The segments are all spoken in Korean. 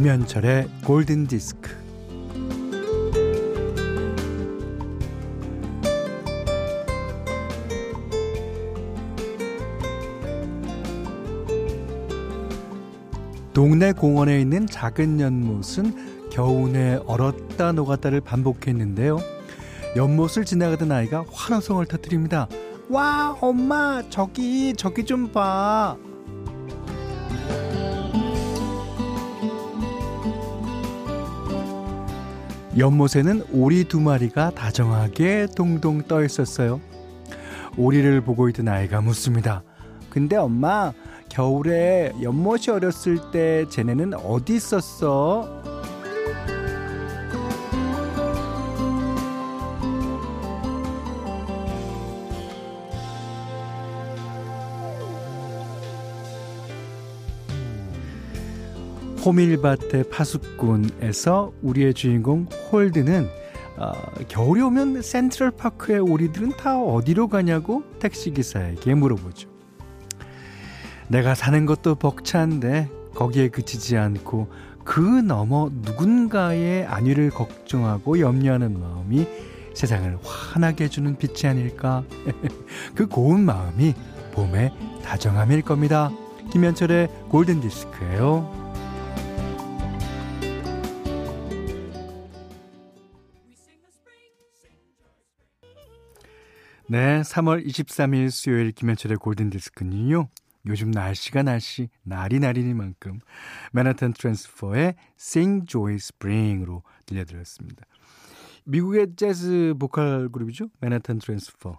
김현철의 골든 디스크. 동네 공원에 있는 작은 연못은 겨우내 얼었다 녹았다를 반복했는데요. 연못을 지나가던 아이가 환호성을 터뜨립니다. 와, 엄마, 저기, 저기 좀 봐. 연못에는 오리 두 마리가 다정하게 동동 떠 있었어요. 오리를 보고 있던 아이가 묻습니다. 근데 엄마, 겨울에 연못이 어렸을 때 쟤네는 어디 있었어? 호밀밭의 파수꾼에서 우리의 주인공 홀드는 어, 겨울이 오면 센트럴파크의 오리들은 다 어디로 가냐고 택시기사에게 물어보죠. 내가 사는 것도 벅찬데 거기에 그치지 않고 그 너머 누군가의 안위를 걱정하고 염려하는 마음이 세상을 환하게 해주는 빛이 아닐까. 그 고운 마음이 봄의 다정함일 겁니다. 김현철의 골든 디스크예요. 네, 3월 23일 수요일 김현철의 골든 디스크는요. 요즘 날씨가 날씨, 날이 날이니만큼 Manhattan Transfer의 Sing Joy Spring으로 들려드렸습니다. 미국의 재즈 보컬 그룹이죠. Manhattan Transfer.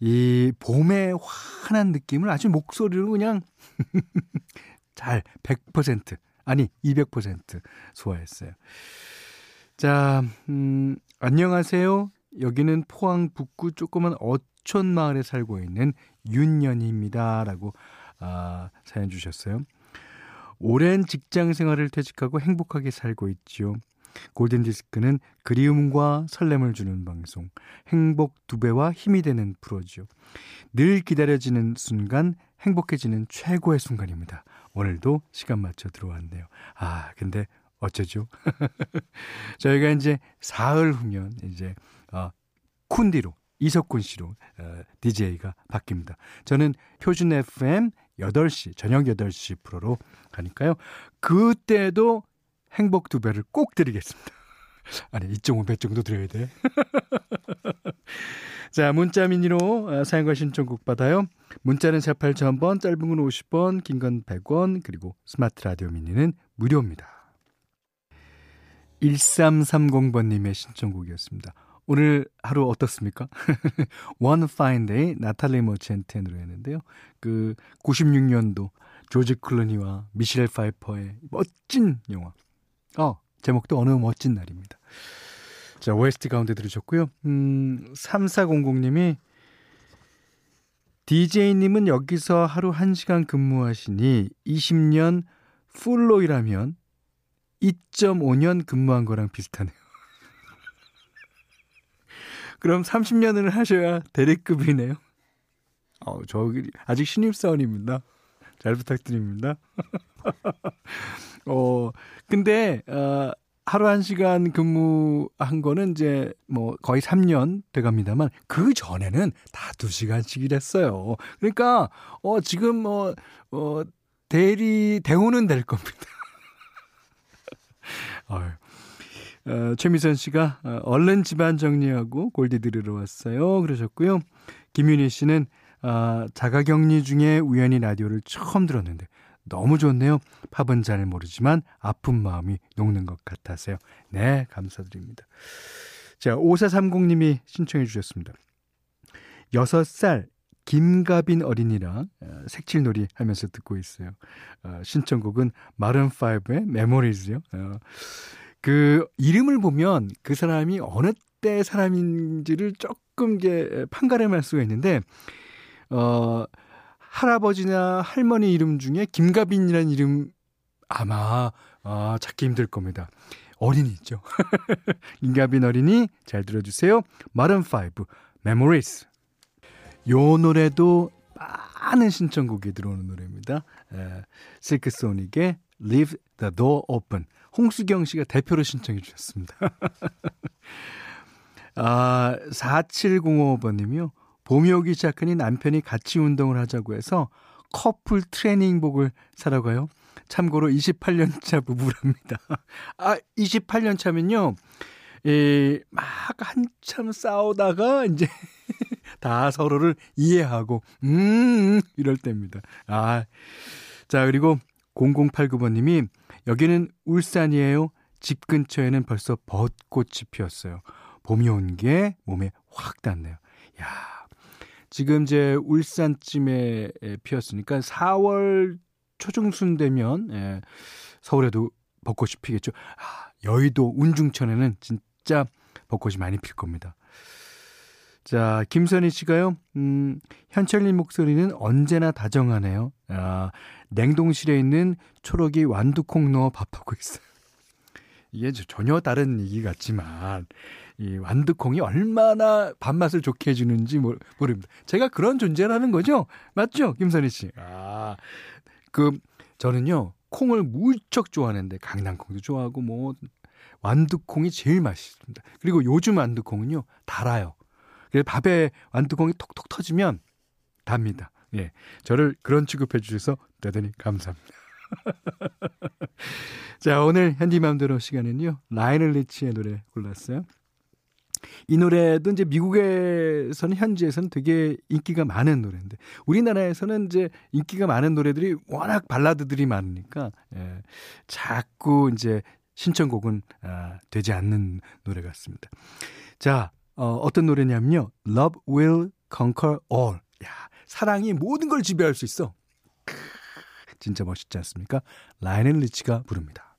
이 봄의 환한 느낌을 아주 목소리로 그냥 잘 100% 아니 200% 소화했어요. 자, 음, 안녕하세요. 여기는 포항 북구 조그만 어촌 마을에 살고 있는 윤연희입니다라고 아, 사연 주셨어요. 오랜 직장 생활을 퇴직하고 행복하게 살고 있지요. 골든 디스크는 그리움과 설렘을 주는 방송, 행복 두 배와 힘이 되는 프로죠. 늘 기다려지는 순간, 행복해지는 최고의 순간입니다. 오늘도 시간 맞춰 들어왔네요. 아, 근데 어쩌죠? 저희가 이제 사흘 후면 이제 어, 쿤디로 이석훈 씨로 어, DJ가 바뀝니다. 저는 표준 FM 8시, 저녁 8시 프로로 가니까요. 그때도 행복 두 배를 꼭 드리겠습니다. 아니, 2.5배 정도 드려야 돼. 자, 문자 미니로 어, 사용과 신청곡 받아요. 문자는 48 0번 짧은 건 50원, 긴 건 100원, 그리고 스마트 라디오 미니는 무료입니다. 1330번님의 신청곡이었습니다. 오늘 하루 어떻습니까? One Fine Day 나탈리 모첸트의 노래였는데요. 그 96년도 조지 클루니와 미셸 파이퍼의 멋진 영화. 어, 제목도 어느 멋진 날입니다. 자, OST 가운데 들으셨고요. 음, 3400님이 DJ님은 여기서 하루 1시간 근무하시니 20년 풀로이라면 2.5년 근무한 거랑 비슷하네요. 그럼 30년을 하셔야 대리급이네요. 어, 저기 아직 신입사원입니다. 잘 부탁드립니다. 어, 근데 어, 하루 한 시간 근무한 거는 이제 뭐 거의 3년 돼 갑니다만 그 전에는 다 2시간씩 일했어요. 그러니까 어 지금 뭐 어, 대리 대우는 될 겁니다. 어휴. 어, 최미선 씨가 어, 얼른 집안 정리하고 골디 들으러 왔어요. 그러셨고요. 김윤희 씨는 어, 자가격리 중에 우연히 라디오를 처음 들었는데 너무 좋네요. 팝은 잘 모르지만 아픈 마음이 녹는 것 같아서요. 네, 감사드립니다. 자, 5430님이 신청해 주셨습니다. 6살 김가빈 어린이랑 어, 색칠놀이 하면서 듣고 있어요. 어, 신청곡은 마른5의 메모리즈요. 어, 그 이름을 보면 그 사람이 어느 때 사람인지를 조금 이제 판가름할 수가 있는데 어 할아버지나 할머니 이름 중에 김가빈이라는 이름 아마 아, 찾기 힘들 겁니다. 어린이 있죠. 김가빈 어린이 잘 들어주세요. Maroon 5 Memories. 요 노래도 많은 신청곡이 들어오는 노래입니다. Silk Sonic의 Leave the Door Open. 홍수경 씨가 대표로 신청해 주셨습니다. 아, 4705번님이요. 봄이 오기 시작하니 남편이 같이 운동을 하자고 해서 커플 트레이닝복을 사러 가요. 참고로 28년차 부부랍니다. 아, 28년 차면요. 예, 막 한참 싸우다가 이제 다 서로를 이해하고, 음, 이럴 때입니다. 아. 자, 그리고 0089번님이 여기는 울산이에요. 집 근처에는 벌써 벚꽃이 피었어요. 봄이 온 게 몸에 확 닿네요. 야 지금 이제 울산쯤에 피었으니까 4월 초중순 되면 예, 서울에도 벚꽃이 피겠죠. 아, 여의도 운중천에는 진짜 벚꽃이 많이 필 겁니다. 자, 김선희 씨가요, 음, 현철님 목소리는 언제나 다정하네요. 아, 냉동실에 있는 초록이 완두콩 넣어 밥하고 있어요. 이게 전혀 다른 얘기 같지만, 이 완두콩이 얼마나 밥맛을 좋게 해주는지 모릅니다. 제가 그런 존재라는 거죠? 맞죠? 김선희 씨. 아, 그, 저는요, 콩을 무척 좋아하는데, 강낭콩도 좋아하고, 뭐, 완두콩이 제일 맛있습니다. 그리고 요즘 완두콩은요, 달아요. 밥에 완두콩이 톡톡 터지면 답니다. 예. 저를 그런 취급해 주셔서 대단히 감사합니다. 자, 오늘 현디맘대로 시간은요. 라이널 리치의 노래 골랐어요. 이 노래도 이제 미국에서는 현지에서는 되게 인기가 많은 노래인데 우리나라에서는 이제 인기가 많은 노래들이 워낙 발라드들이 많으니까 예, 자꾸 이제 신청곡은 아, 되지 않는 노래 같습니다. 자, 어, 어떤 노래냐면요. Love will conquer all. 야, 사랑이 모든 걸 지배할 수 있어. 크, 진짜 멋있지 않습니까? 라이언 리치가 부릅니다.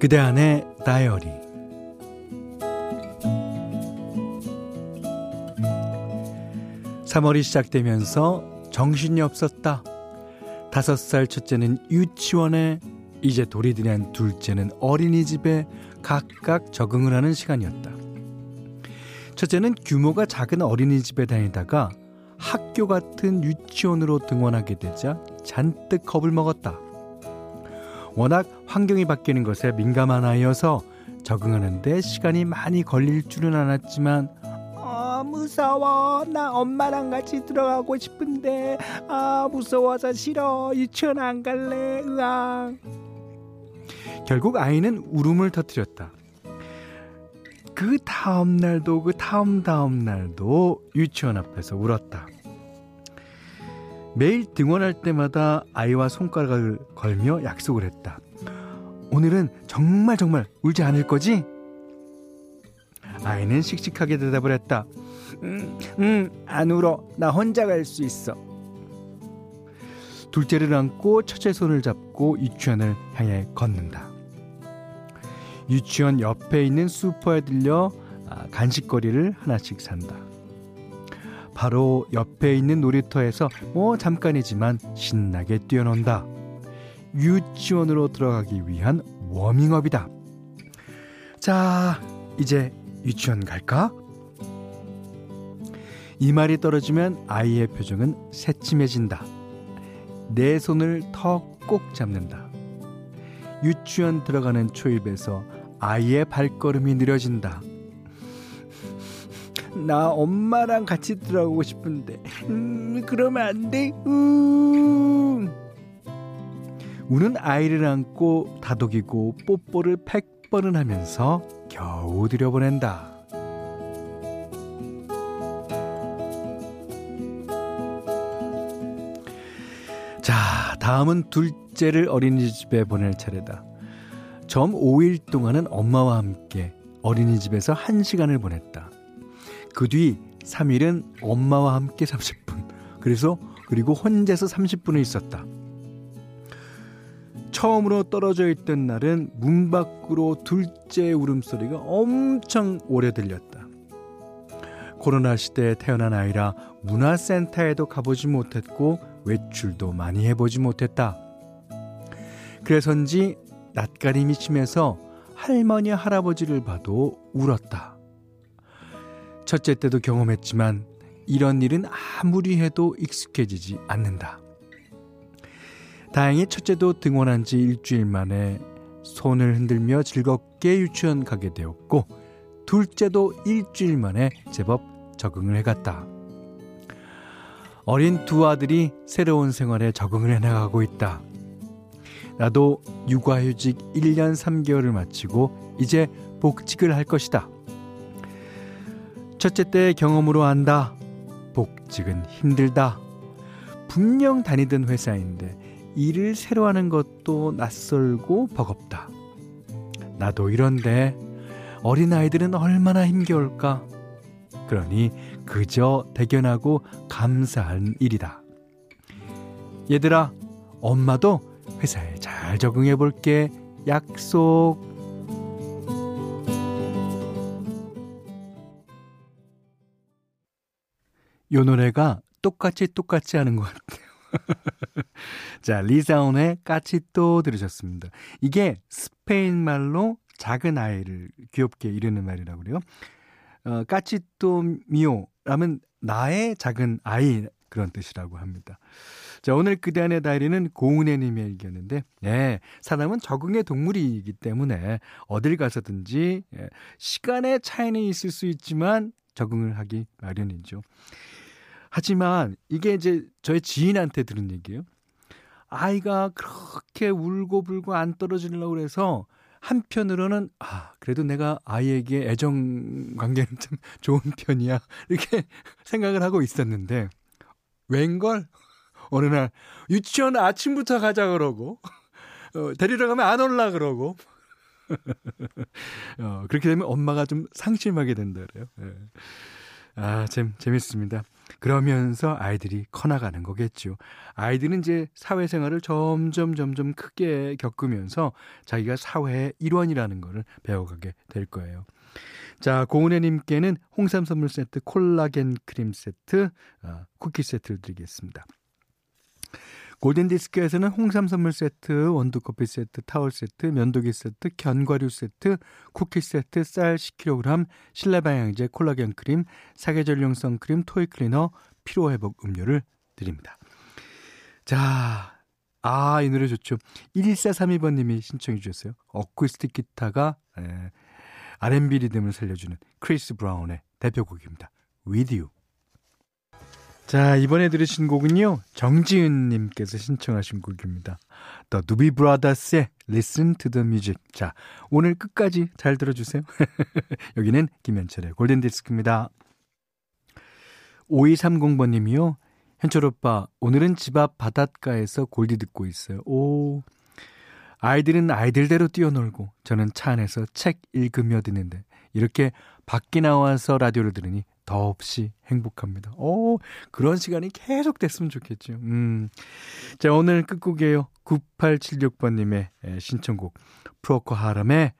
그대 안의 다이어리 3월이 시작되면서 정신이 없었다. 다섯 살 첫째는 유치원에 이제 돌이 들인 둘째는 어린이집에 각각 적응을 하는 시간이었다. 첫째는 규모가 작은 어린이집에 다니다가 학교 같은 유치원으로 등원하게 되자 잔뜩 겁을 먹었다. 워낙 환경이 바뀌는 것에 민감한 아이여서 적응하는데 시간이 많이 걸릴 줄은 알았지만 무서워. 나 엄마랑 같이 들어가고 싶은데 아 무서워서 싫어. 유치원 안 갈래. 으앙. 결국 아이는 울음을 터뜨렸다. 그 다음 날도 그 다음 다음 날도 유치원 앞에서 울었다. 매일 등원할 때마다 아이와 손가락을 걸며 약속을 했다. 오늘은 정말 정말 울지 않을 거지? 아이는 씩씩하게 대답을 했다. 음, 음, 안 울어. 나 혼자 갈 수 있어. 둘째를 안고 첫째 손을 잡고 유치원을 향해 걷는다. 유치원 옆에 있는 슈퍼에 들려 아, 간식거리를 하나씩 산다. 바로 옆에 있는 놀이터에서 뭐 잠깐이지만 신나게 뛰어논다. 유치원으로 들어가기 위한 워밍업이다. 자, 이제 유치원 갈까? 이 말이 떨어지면 아이의 표정은 새침해진다. 내 손을 더꼭 잡는다. 유치원 들어가는 초입에서 아이의 발걸음이 느려진다. 나 엄마랑 같이 들어가고 싶은데, 음, 그러면 안 돼? 음. 우는 아이를 안고 다독이고 뽀뽀를 백 번은 하면서 겨우 들여보낸다. 다음은 둘째를 어린이집에 보낼 차례다. 점 5일 동안은 엄마와 함께 어린이집에서 1시간을 보냈다. 그 뒤 3일은 엄마와 함께 30분. 그래서 그리고 혼자서 30분을 있었다. 처음으로 떨어져 있던 날은 문 밖으로 둘째 울음소리가 엄청 오래 들렸다. 코로나 시대에 태어난 아이라 문화센터에도 가보지 못했고 외출도 많이 해보지 못했다. 그래서인지 낯가림이 심해서 할머니, 할아버지를 봐도 울었다. 첫째 때도 경험했지만 이런 일은 아무리 해도 익숙해지지 않는다. 다행히 첫째도 등원한 지 일주일 만에 손을 흔들며 즐겁게 유치원 가게 되었고, 둘째도 일주일 만에 제법 적응을 해갔다. 어린 두 아들이 새로운 생활에 적응을 해나가고 있다. 나도 육아휴직 1년 3개월을 마치고 이제 복직을 할 것이다. 첫째 때 경험으로 안다. 복직은 힘들다. 분명 다니던 회사인데 일을 새로 하는 것도 낯설고 버겁다. 나도 이런데 어린아이들은 얼마나 힘겨울까? 그러니 그저 대견하고 감사한 일이다. 얘들아, 엄마도 회사에 잘 적응해 볼게. 약속. 요 노래가 똑같이 똑같이 하는 것 같아요. 자, 리사온의 까치또 들으셨습니다. 이게 스페인 말로 작은 아이를 귀엽게 이르는 말이라고 그래요. 어, 까치또 미오라면 나의 작은 아이 그런 뜻이라고 합니다. 자, 오늘 그대 안의 다이리는 고은혜님의 얘기였는데, 예, 사람은 적응의 동물이기 때문에 어딜 가서든지 예, 시간의 차이는 있을 수 있지만 적응을 하기 마련이죠. 하지만 이게 이제 저희 지인한테 들은 얘기예요. 아이가 그렇게 울고 불고 안 떨어지려고 그래서 한편으로는 아 그래도 내가 아이에게 애정 관계는 참 좋은 편이야 이렇게 생각을 하고 있었는데 웬걸 어느 날 유치원 아침부터 가자 그러고 어, 데리러 가면 안 올라 그러고 어, 그렇게 되면 엄마가 좀 상심하게 된다 그래요. 예. 아, 재, 재밌습니다. 그러면서 아이들이 커나가는 거겠죠. 아이들은 이제 사회생활을 점점 점점 크게 겪으면서 자기가 사회의 일원이라는 것을 배워가게 될 거예요. 자, 고은혜님께는 홍삼 선물 세트, 콜라겐 크림 세트, 아, 쿠키 세트를 드리겠습니다. 골든디스크에서는 홍삼 선물 세트, 원두커피 세트, 타월 세트, 면도기 세트, 견과류 세트, 쿠키 세트, 쌀 10kg, 실내 방향제, 콜라겐 크림, 사계절용 선크림, toy cleaner, 피로회복 음료를 드립니다. 자, 아, 이 노래 좋죠. 1432번님이 신청해 주셨어요. 어쿠스틱 기타가 에, R&B 리듬을 살려주는 크리스 브라운의 대표곡입니다. With You. 자, 이번에 들으신 곡은요, 정지은 님께서 신청하신 곡입니다. The Doobie Brothers의 Listen to the Music. 자, 오늘 끝까지 잘 들어주세요. 여기는 김현철의 골든디스크입니다. 5230번 님이요, 현철 오빠, 오늘은 집 앞 바닷가에서 골디 듣고 있어요. 오. 아이들은 아이들대로 뛰어놀고, 저는 차 안에서 책 읽으며 듣는데, 이렇게 밖에 나와서 라디오를 들으니 더없이 행복합니다. 오, 그런 시간이 계속 됐으면 좋겠죠. 음. 자, 오늘 끝곡이에요. 9876번님의 신청곡. Procol Harum의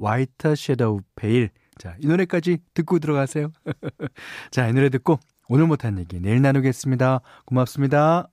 Whiter Shade of Pale. 자, 이 노래까지 듣고 들어가세요. 자, 이 노래 듣고 오늘 못한 얘기 내일 나누겠습니다. 고맙습니다.